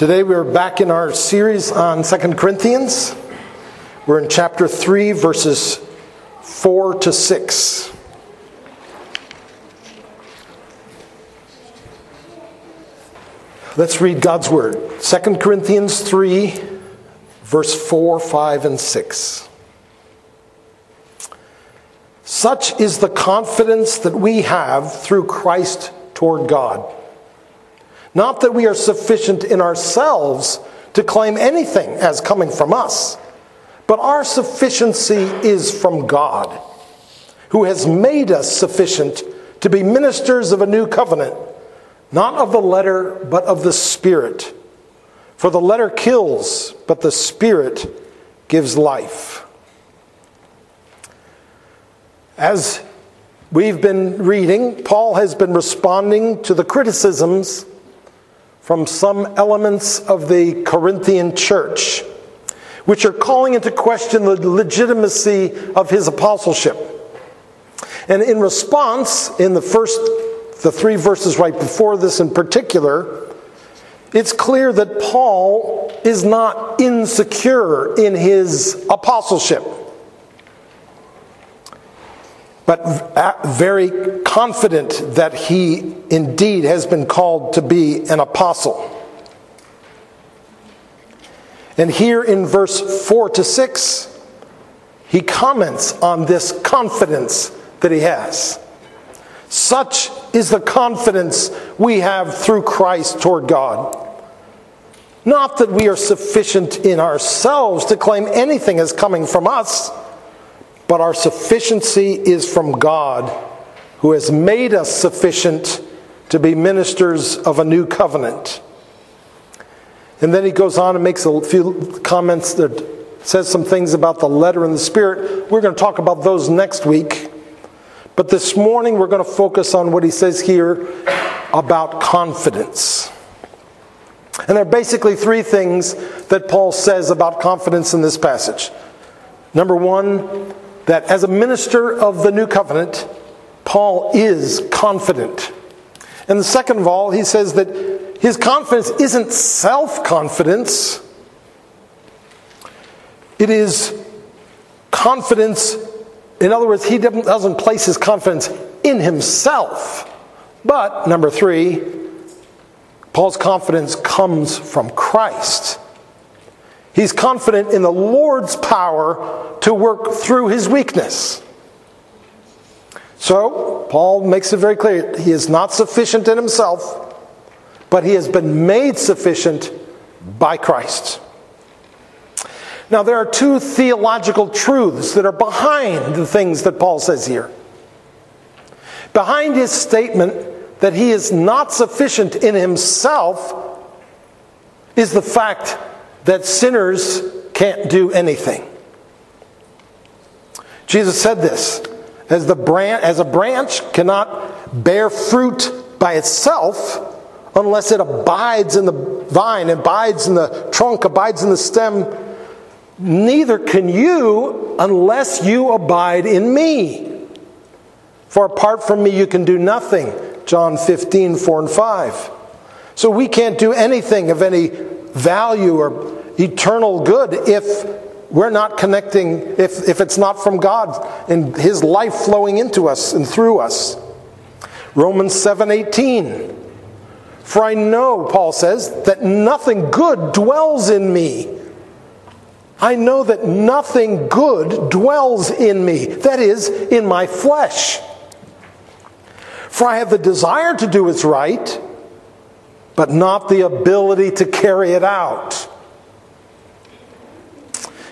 Today we're back in our series on 2 Corinthians. We're in chapter 3, verses 4 to 6. Let's read God's word. 2 Corinthians 3, verse 4, 5, and 6. Such is the confidence that we have through Christ toward God. Not that we are sufficient in ourselves to claim anything as coming from us, but our sufficiency is from God, who has made us sufficient to be ministers of a new covenant, not of the letter, but of the Spirit. For the letter kills, but the Spirit gives life. As we've been reading, Paul has been responding to the criticisms from some elements of the Corinthian church, which are calling into question the legitimacy of his apostleship. And in response, in the first, the three verses right before this in particular, it's clear that Paul is not insecure in his apostleship but very confident that he indeed has been called to be an apostle. And here in verse 4 to 6, he comments on this confidence that he has. Such is the confidence we have through Christ toward God. Not that we are sufficient in ourselves to claim anything as coming from us but our sufficiency is from God, who has made us sufficient to be ministers of a new covenant. And then he goes on and makes a few comments that says some things about the letter and the spirit. We're going to talk about those next week. But this morning we're going to focus on what he says here about confidence. And there are basically three things that Paul says about confidence in this passage. Number one, that as a minister of the new covenant, Paul is confident. And the second of all, he says that his confidence isn't self confidence, it is confidence. In other words, he doesn't place his confidence in himself. But, number three, Paul's confidence comes from Christ. He's confident in the Lord's power to work through his weakness. So, Paul makes it very clear he is not sufficient in himself, but he has been made sufficient by Christ. Now, there are two theological truths that are behind the things that Paul says here. Behind his statement that he is not sufficient in himself is the fact that sinners can't do anything. Jesus said this as, the branch, as a branch cannot bear fruit by itself unless it abides in the vine, abides in the trunk, abides in the stem, neither can you unless you abide in me. For apart from me, you can do nothing. John 15, 4 and 5. So we can't do anything of any value or eternal good if we're not connecting, if, if it's not from God and His life flowing into us and through us. Romans 7:18. For I know, Paul says, that nothing good dwells in me. I know that nothing good dwells in me, that is, in my flesh. For I have the desire to do what's right, but not the ability to carry it out.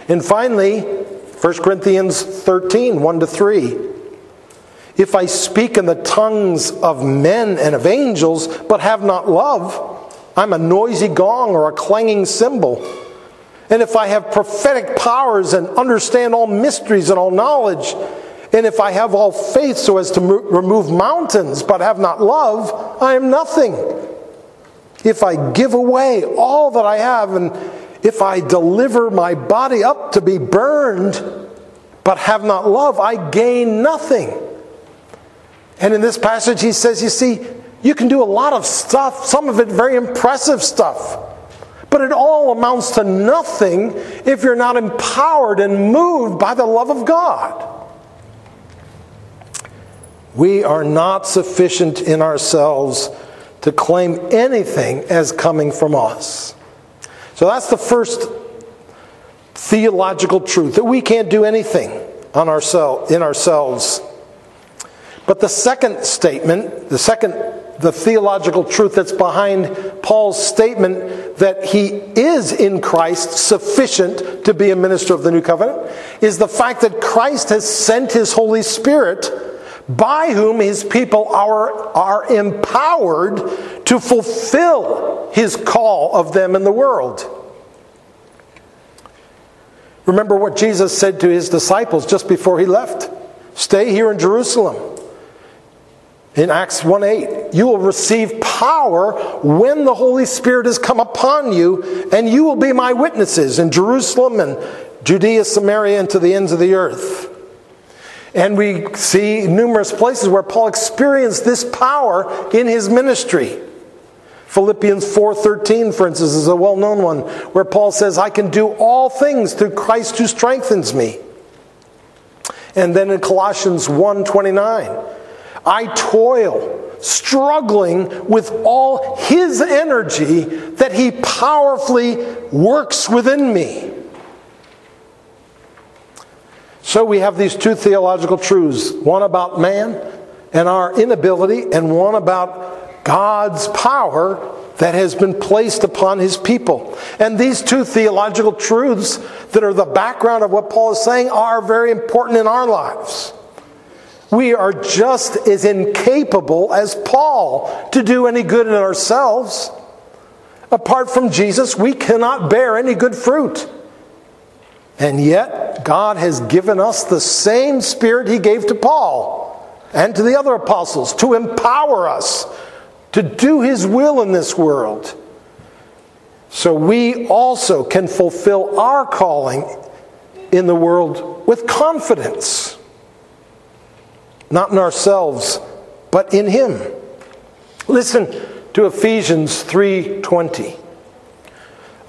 And finally, 1 Corinthians 13, 1 to 3. If I speak in the tongues of men and of angels, but have not love, I'm a noisy gong or a clanging cymbal. And if I have prophetic powers and understand all mysteries and all knowledge, and if I have all faith so as to remove mountains, but have not love, I am nothing. If I give away all that I have and if I deliver my body up to be burned, but have not love, I gain nothing. And in this passage, he says, You see, you can do a lot of stuff, some of it very impressive stuff. But it all amounts to nothing if you're not empowered and moved by the love of God. We are not sufficient in ourselves to claim anything as coming from us. So that's the first theological truth that we can't do anything on ourselves in ourselves. But the second statement, the second the theological truth that's behind Paul's statement that he is in Christ sufficient to be a minister of the new covenant is the fact that Christ has sent his Holy Spirit by whom his people are, are empowered to fulfill his call of them in the world. Remember what Jesus said to his disciples just before he left Stay here in Jerusalem. In Acts 1 8, you will receive power when the Holy Spirit has come upon you, and you will be my witnesses in Jerusalem and Judea, Samaria, and to the ends of the earth. And we see numerous places where Paul experienced this power in his ministry. Philippians 4:13 for instance is a well-known one where Paul says I can do all things through Christ who strengthens me. And then in Colossians 1:29 I toil struggling with all his energy that he powerfully works within me. So we have these two theological truths one about man and our inability, and one about God's power that has been placed upon his people. And these two theological truths that are the background of what Paul is saying are very important in our lives. We are just as incapable as Paul to do any good in ourselves. Apart from Jesus, we cannot bear any good fruit. And yet, God has given us the same Spirit He gave to Paul and to the other apostles to empower us to do His will in this world. So we also can fulfill our calling in the world with confidence. Not in ourselves, but in Him. Listen to Ephesians 3:20.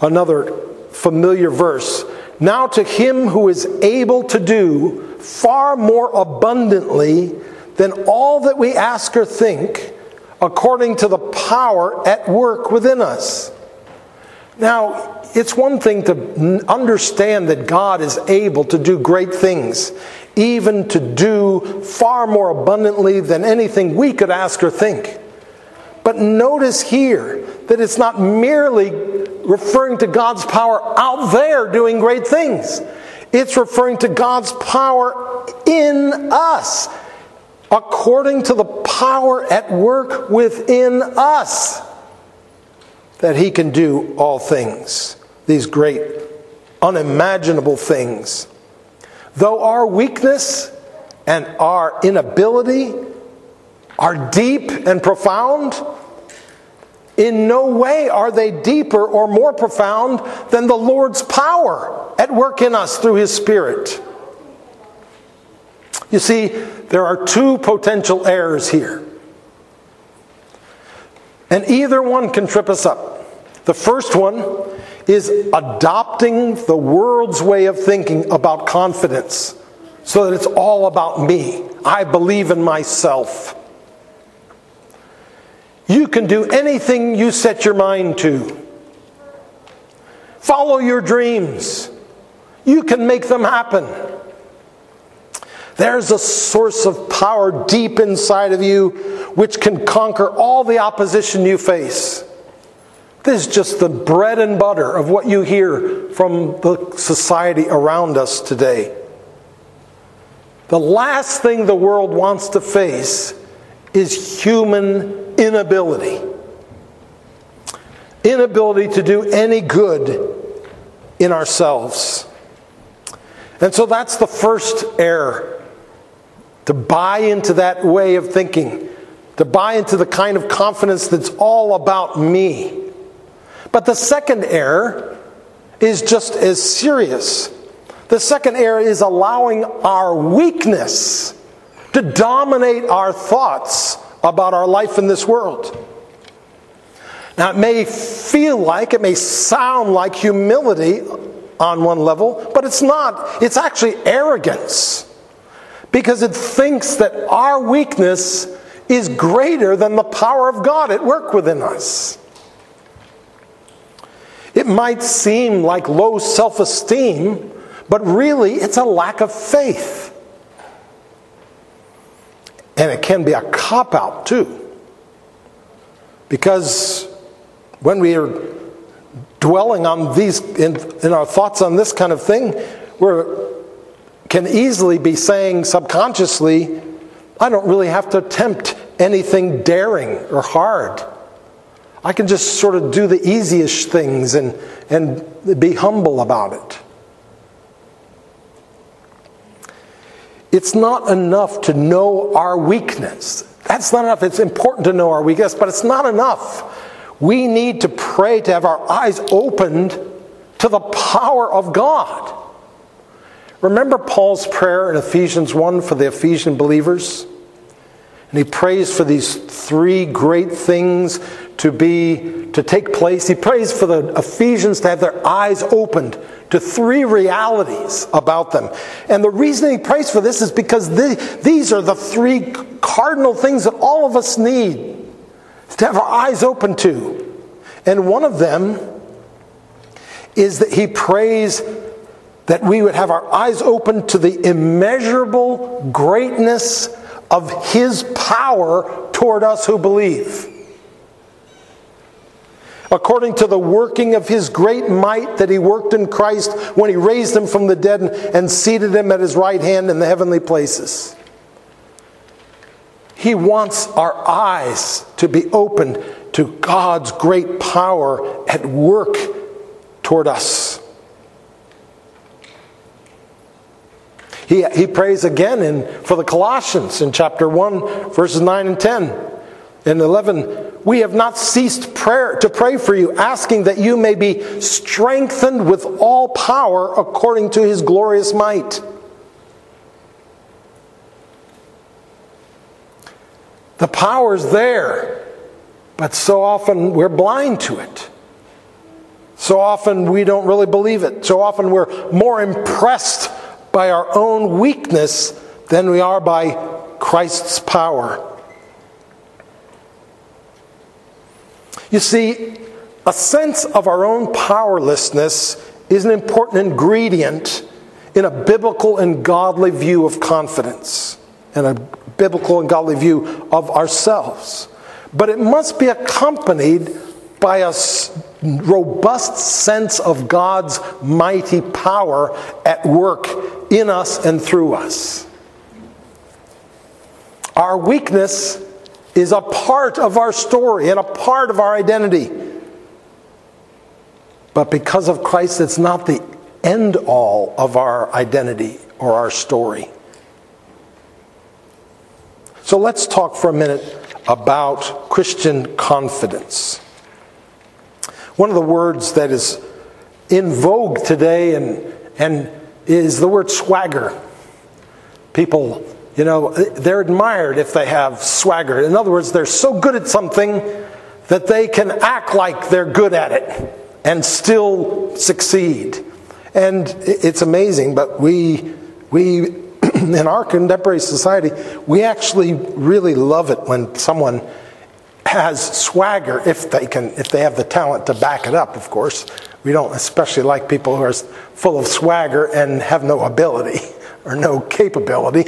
Another familiar verse now to him who is able to do far more abundantly than all that we ask or think, according to the power at work within us. Now, it's one thing to understand that God is able to do great things, even to do far more abundantly than anything we could ask or think. But notice here that it's not merely referring to God's power out there doing great things, it's referring to God's power in us, according to the power at work within us, that He can do all things, these great, unimaginable things. Though our weakness and our inability are deep and profound, in no way are they deeper or more profound than the Lord's power at work in us through His Spirit. You see, there are two potential errors here. And either one can trip us up. The first one is adopting the world's way of thinking about confidence so that it's all about me. I believe in myself. You can do anything you set your mind to. Follow your dreams. You can make them happen. There's a source of power deep inside of you which can conquer all the opposition you face. This is just the bread and butter of what you hear from the society around us today. The last thing the world wants to face is human inability. Inability to do any good in ourselves. And so that's the first error. To buy into that way of thinking, to buy into the kind of confidence that's all about me. But the second error is just as serious. The second error is allowing our weakness to dominate our thoughts about our life in this world. Now, it may feel like, it may sound like humility on one level, but it's not. It's actually arrogance because it thinks that our weakness is greater than the power of God at work within us. It might seem like low self esteem, but really it's a lack of faith. And it can be a cop out too. Because when we are dwelling on these, in, in our thoughts on this kind of thing, we can easily be saying subconsciously, I don't really have to attempt anything daring or hard. I can just sort of do the easiest things and, and be humble about it. It's not enough to know our weakness. That's not enough. It's important to know our weakness, but it's not enough. We need to pray to have our eyes opened to the power of God. Remember Paul's prayer in Ephesians 1 for the Ephesian believers? And he prays for these three great things to be to take place. He prays for the Ephesians to have their eyes opened to three realities about them. And the reason he prays for this is because the, these are the three cardinal things that all of us need to have our eyes open to. And one of them is that he prays that we would have our eyes open to the immeasurable greatness of his power toward us who believe according to the working of his great might that he worked in Christ when he raised him from the dead and seated him at his right hand in the heavenly places. He wants our eyes to be opened to God's great power at work toward us. He, he prays again in, for the Colossians in chapter 1, verses 9 and 10 and 11 we have not ceased prayer to pray for you, asking that you may be strengthened with all power according to his glorious might. The power's there, but so often we're blind to it. So often we don't really believe it. So often we're more impressed by our own weakness than we are by Christ's power. You see, a sense of our own powerlessness is an important ingredient in a biblical and godly view of confidence and a biblical and godly view of ourselves. But it must be accompanied by a robust sense of God's mighty power at work in us and through us. Our weakness is a part of our story and a part of our identity. But because of Christ, it's not the end all of our identity or our story. So let's talk for a minute about Christian confidence. One of the words that is in vogue today and, and is the word swagger. People you know, they're admired if they have swagger. In other words, they're so good at something that they can act like they're good at it and still succeed. And it's amazing, but we, we in our contemporary society, we actually really love it when someone has swagger if they can if they have the talent to back it up of course we don't especially like people who are full of swagger and have no ability or no capability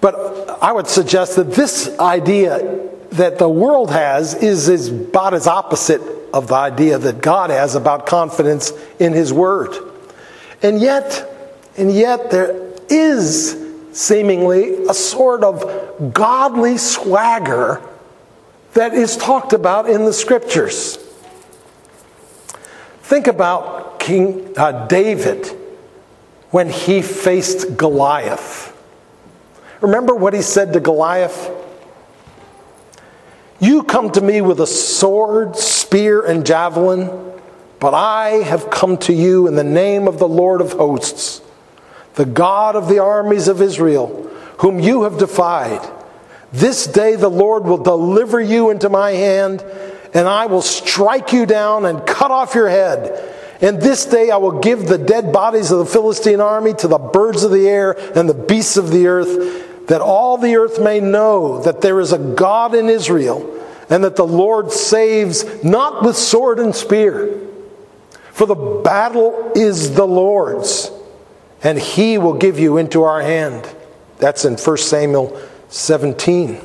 but I would suggest that this idea that the world has is, is about as opposite of the idea that God has about confidence in His Word. And yet, and yet there is seemingly a sort of godly swagger that is talked about in the scriptures. Think about King uh, David when he faced Goliath. Remember what he said to Goliath? You come to me with a sword, spear, and javelin, but I have come to you in the name of the Lord of hosts, the God of the armies of Israel, whom you have defied. This day the Lord will deliver you into my hand, and I will strike you down and cut off your head. And this day I will give the dead bodies of the Philistine army to the birds of the air and the beasts of the earth, that all the earth may know that there is a God in Israel, and that the Lord saves not with sword and spear. For the battle is the Lord's, and he will give you into our hand. That's in 1 Samuel 17.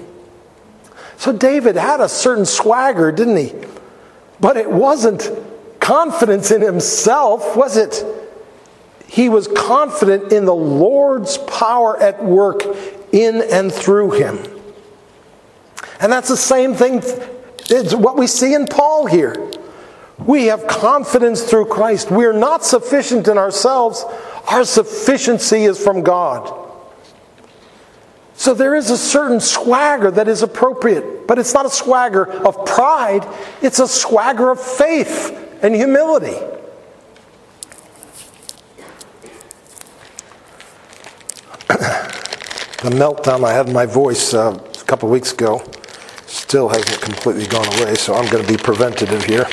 So David had a certain swagger, didn't he? But it wasn't confidence in himself, was it? He was confident in the Lord's power at work in and through him. And that's the same thing, it's what we see in Paul here. We have confidence through Christ. We are not sufficient in ourselves, our sufficiency is from God. So there is a certain swagger that is appropriate, but it's not a swagger of pride, it's a swagger of faith and humility. the meltdown I had in my voice uh, a couple weeks ago still hasn't completely gone away, so I'm going to be preventative here.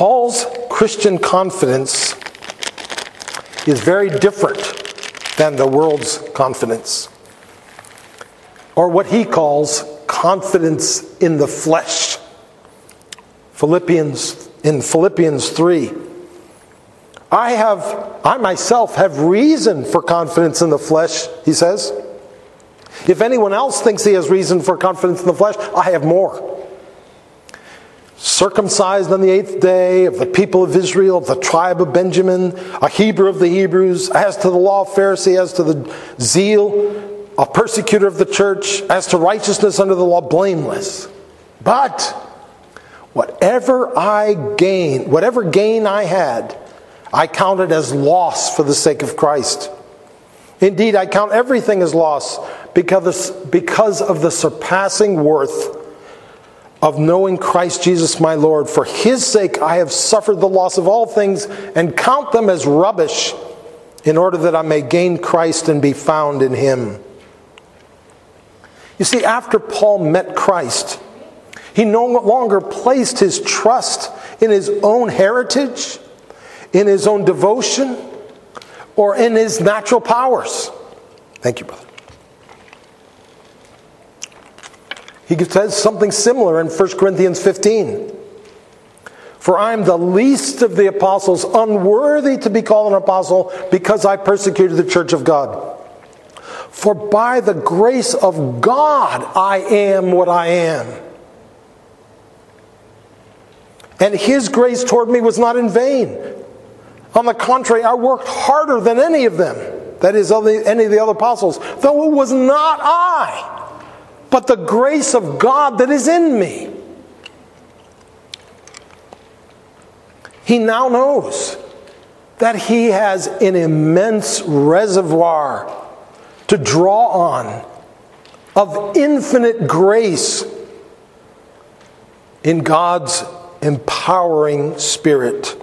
Paul's Christian confidence is very different than the world's confidence, or what he calls confidence in the flesh. Philippians in Philippians 3 I have I myself have reason for confidence in the flesh, he says. If anyone else thinks he has reason for confidence in the flesh, I have more circumcised on the eighth day, of the people of Israel, of the tribe of Benjamin, a Hebrew of the Hebrews, as to the law of Pharisee, as to the zeal, a persecutor of the church, as to righteousness under the law, blameless. But whatever I gain, whatever gain I had, I counted as loss for the sake of Christ. Indeed, I count everything as loss because, because of the surpassing worth of knowing Christ Jesus my Lord. For his sake I have suffered the loss of all things and count them as rubbish in order that I may gain Christ and be found in him. You see, after Paul met Christ, he no longer placed his trust in his own heritage, in his own devotion, or in his natural powers. Thank you, brother. He says something similar in 1 Corinthians 15. For I am the least of the apostles, unworthy to be called an apostle, because I persecuted the church of God. For by the grace of God I am what I am. And his grace toward me was not in vain. On the contrary, I worked harder than any of them, that is, any of the other apostles, though it was not I but the grace of God that is in me. He now knows that he has an immense reservoir to draw on of infinite grace in God's empowering spirit.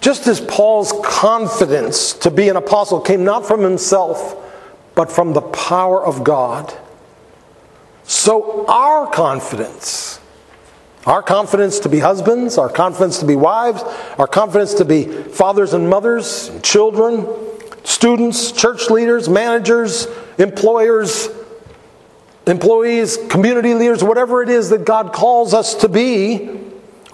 Just as Paul's confidence to be an apostle came not from himself, but from the power of God. So, our confidence, our confidence to be husbands, our confidence to be wives, our confidence to be fathers and mothers, children, students, church leaders, managers, employers, employees, community leaders, whatever it is that God calls us to be,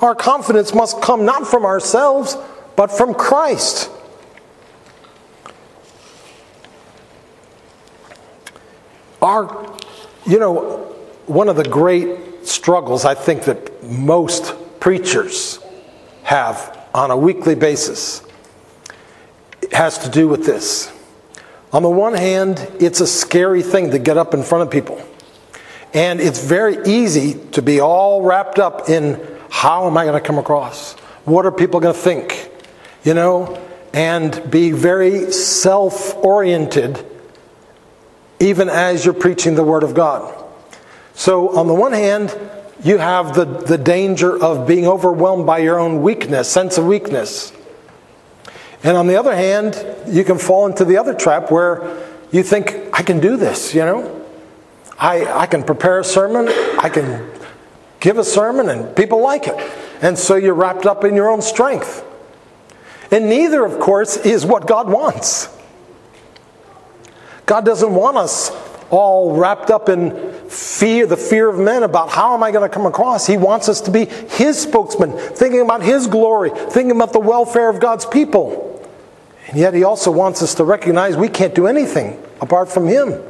our confidence must come not from ourselves, but from Christ. Our, you know, one of the great struggles I think that most preachers have on a weekly basis has to do with this. On the one hand, it's a scary thing to get up in front of people. And it's very easy to be all wrapped up in how am I going to come across? What are people going to think? You know, and be very self oriented even as you're preaching the Word of God. So, on the one hand, you have the, the danger of being overwhelmed by your own weakness, sense of weakness. And on the other hand, you can fall into the other trap where you think, I can do this, you know? I, I can prepare a sermon, I can give a sermon, and people like it. And so you're wrapped up in your own strength. And neither, of course, is what God wants. God doesn't want us all wrapped up in fear, the fear of men about how am I going to come across. He wants us to be His spokesman, thinking about His glory, thinking about the welfare of God's people. And yet He also wants us to recognize we can't do anything apart from Him.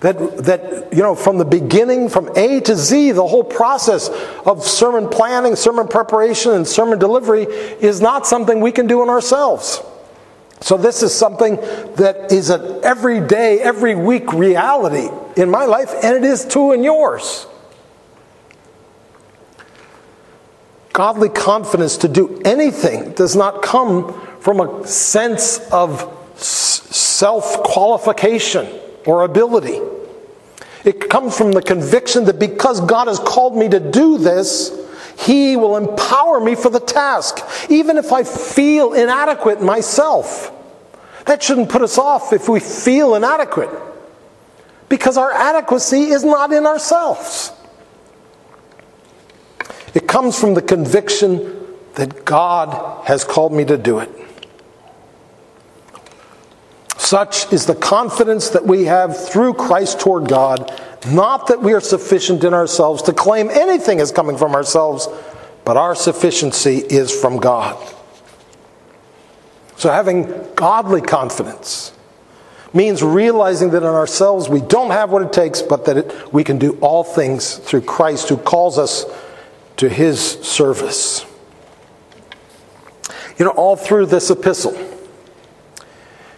That, that, you know, from the beginning, from A to Z, the whole process of sermon planning, sermon preparation, and sermon delivery is not something we can do in ourselves. So, this is something that is an everyday, every week reality in my life, and it is too in yours. Godly confidence to do anything does not come from a sense of self qualification or ability. It comes from the conviction that because God has called me to do this, He will empower me for the task, even if I feel inadequate myself. That shouldn't put us off if we feel inadequate, because our adequacy is not in ourselves. It comes from the conviction that God has called me to do it. Such is the confidence that we have through Christ toward God, not that we are sufficient in ourselves to claim anything as coming from ourselves, but our sufficiency is from God. So, having godly confidence means realizing that in ourselves we don't have what it takes, but that it, we can do all things through Christ who calls us to his service. You know, all through this epistle,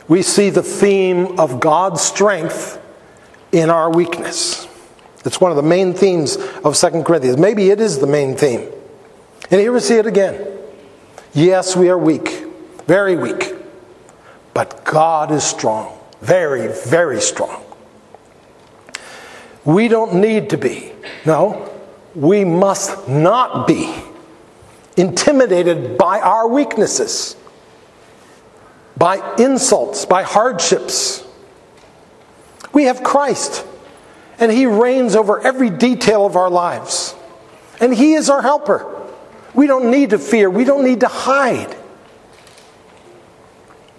we see the theme of God's strength in our weakness. It's one of the main themes of Second Corinthians. Maybe it is the main theme. And here we see it again. Yes, we are weak, very weak. But God is strong, very, very strong. We don't need to be. No, we must not be intimidated by our weaknesses by insults, by hardships. We have Christ, and He reigns over every detail of our lives. And He is our helper. We don't need to fear, we don't need to hide.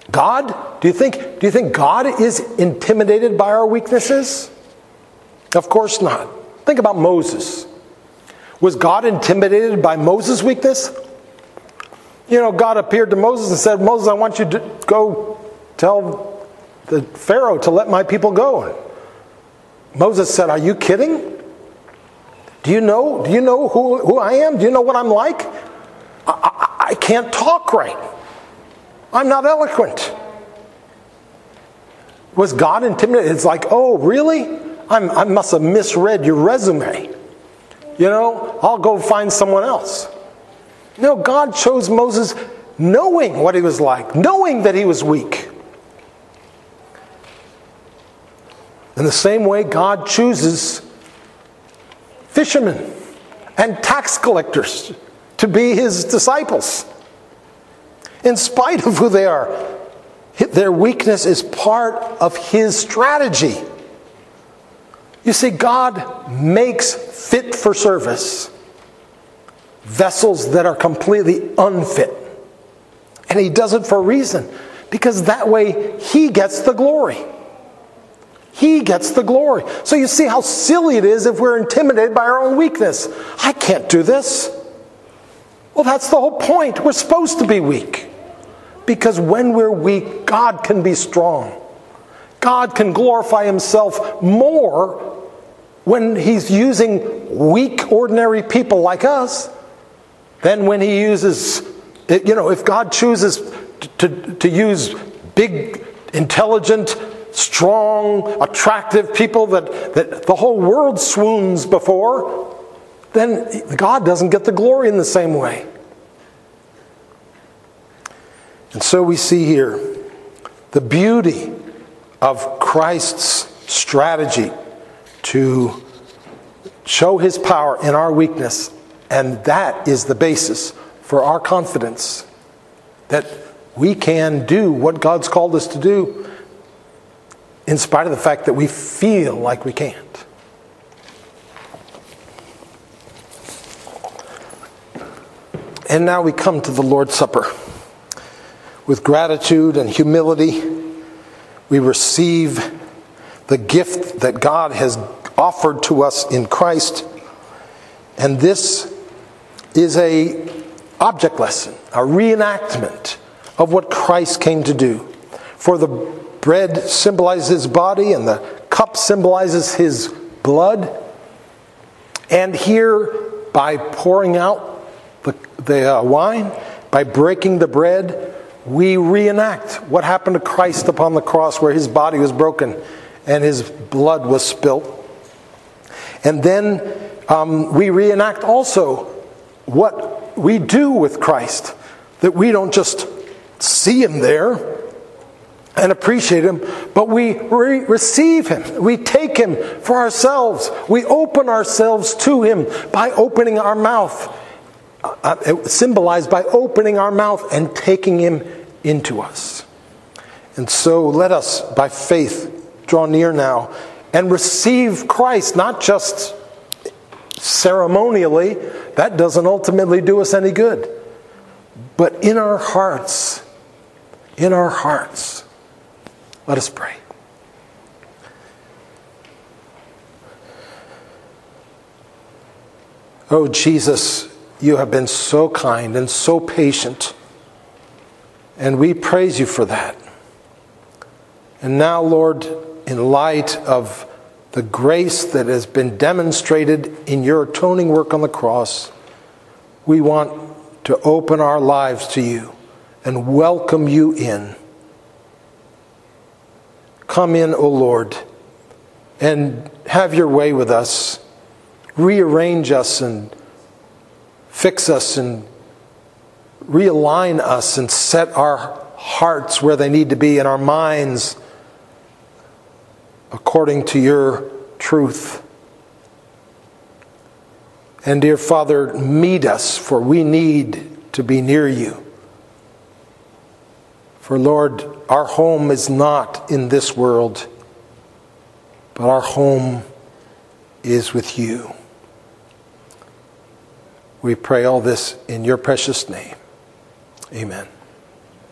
God, do you think, do you think God is intimidated by our weaknesses? Of course not. Think about Moses. Was God intimidated by Moses' weakness? you know, God appeared to Moses and said, Moses, I want you to go tell the Pharaoh to let my people go. Moses said, Are you kidding? Do you know? Do you know who, who I am? Do you know what I'm like? I, I, I can't talk right. I'm not eloquent. Was God intimidated? It's like, oh, really? I'm, I must have misread your resume. You know, I'll go find someone else. No, God chose Moses knowing what he was like, knowing that he was weak. In the same way, God chooses fishermen and tax collectors to be his disciples. In spite of who they are, their weakness is part of his strategy. You see, God makes fit for service vessels that are completely unfit. And he does it for a reason, because that way he gets the glory. He gets the glory. So you see how silly it is if we're intimidated by our own weakness. I can't do this. Well, that's the whole point. We're supposed to be weak. Because when we're weak, God can be strong. God can glorify himself more when he's using weak, ordinary people like us than when he uses, you know, if God chooses to, to use big, intelligent, strong, attractive people that, that the whole world swoons before, then God doesn't get the glory in the same way. And so we see here the beauty of Christ's strategy to show his power in our weakness. And that is the basis for our confidence that we can do what God's called us to do in spite of the fact that we feel like we can't. And now we come to the Lord's Supper. With gratitude and humility, we receive the gift that God has offered to us in Christ. And this is a object lesson, a reenactment of what Christ came to do. For the bread symbolizes his body and the cup symbolizes his blood. And here, by pouring out the, the uh, wine, by breaking the bread, we reenact what happened to Christ upon the cross, where his body was broken and his blood was spilt. And then um, we reenact also what we do with Christ, that we don't just see him there and appreciate him, but we re- receive him. We take him for ourselves. We open ourselves to him by opening our mouth, uh, uh symbolized by opening our mouth and taking him into us. And so let us, by faith, draw near now and receive Christ, not just ceremonially, that doesn't ultimately do us any good, but in our hearts, in our hearts. Let us pray. Oh, Jesus, you have been so kind and so patient, and we praise you for that. And now, Lord, in light of the grace that has been demonstrated in your atoning work on the cross, we want to open our lives to you and welcome you in. Come in, O Lord, and have your way with us. Rearrange us and fix us and realign us and set our hearts where they need to be and our minds according to your truth. And dear Father, meet us, for we need to be near you. For Lord, our home is not in this world, but our home is with you. We pray all this in your precious name. Amen.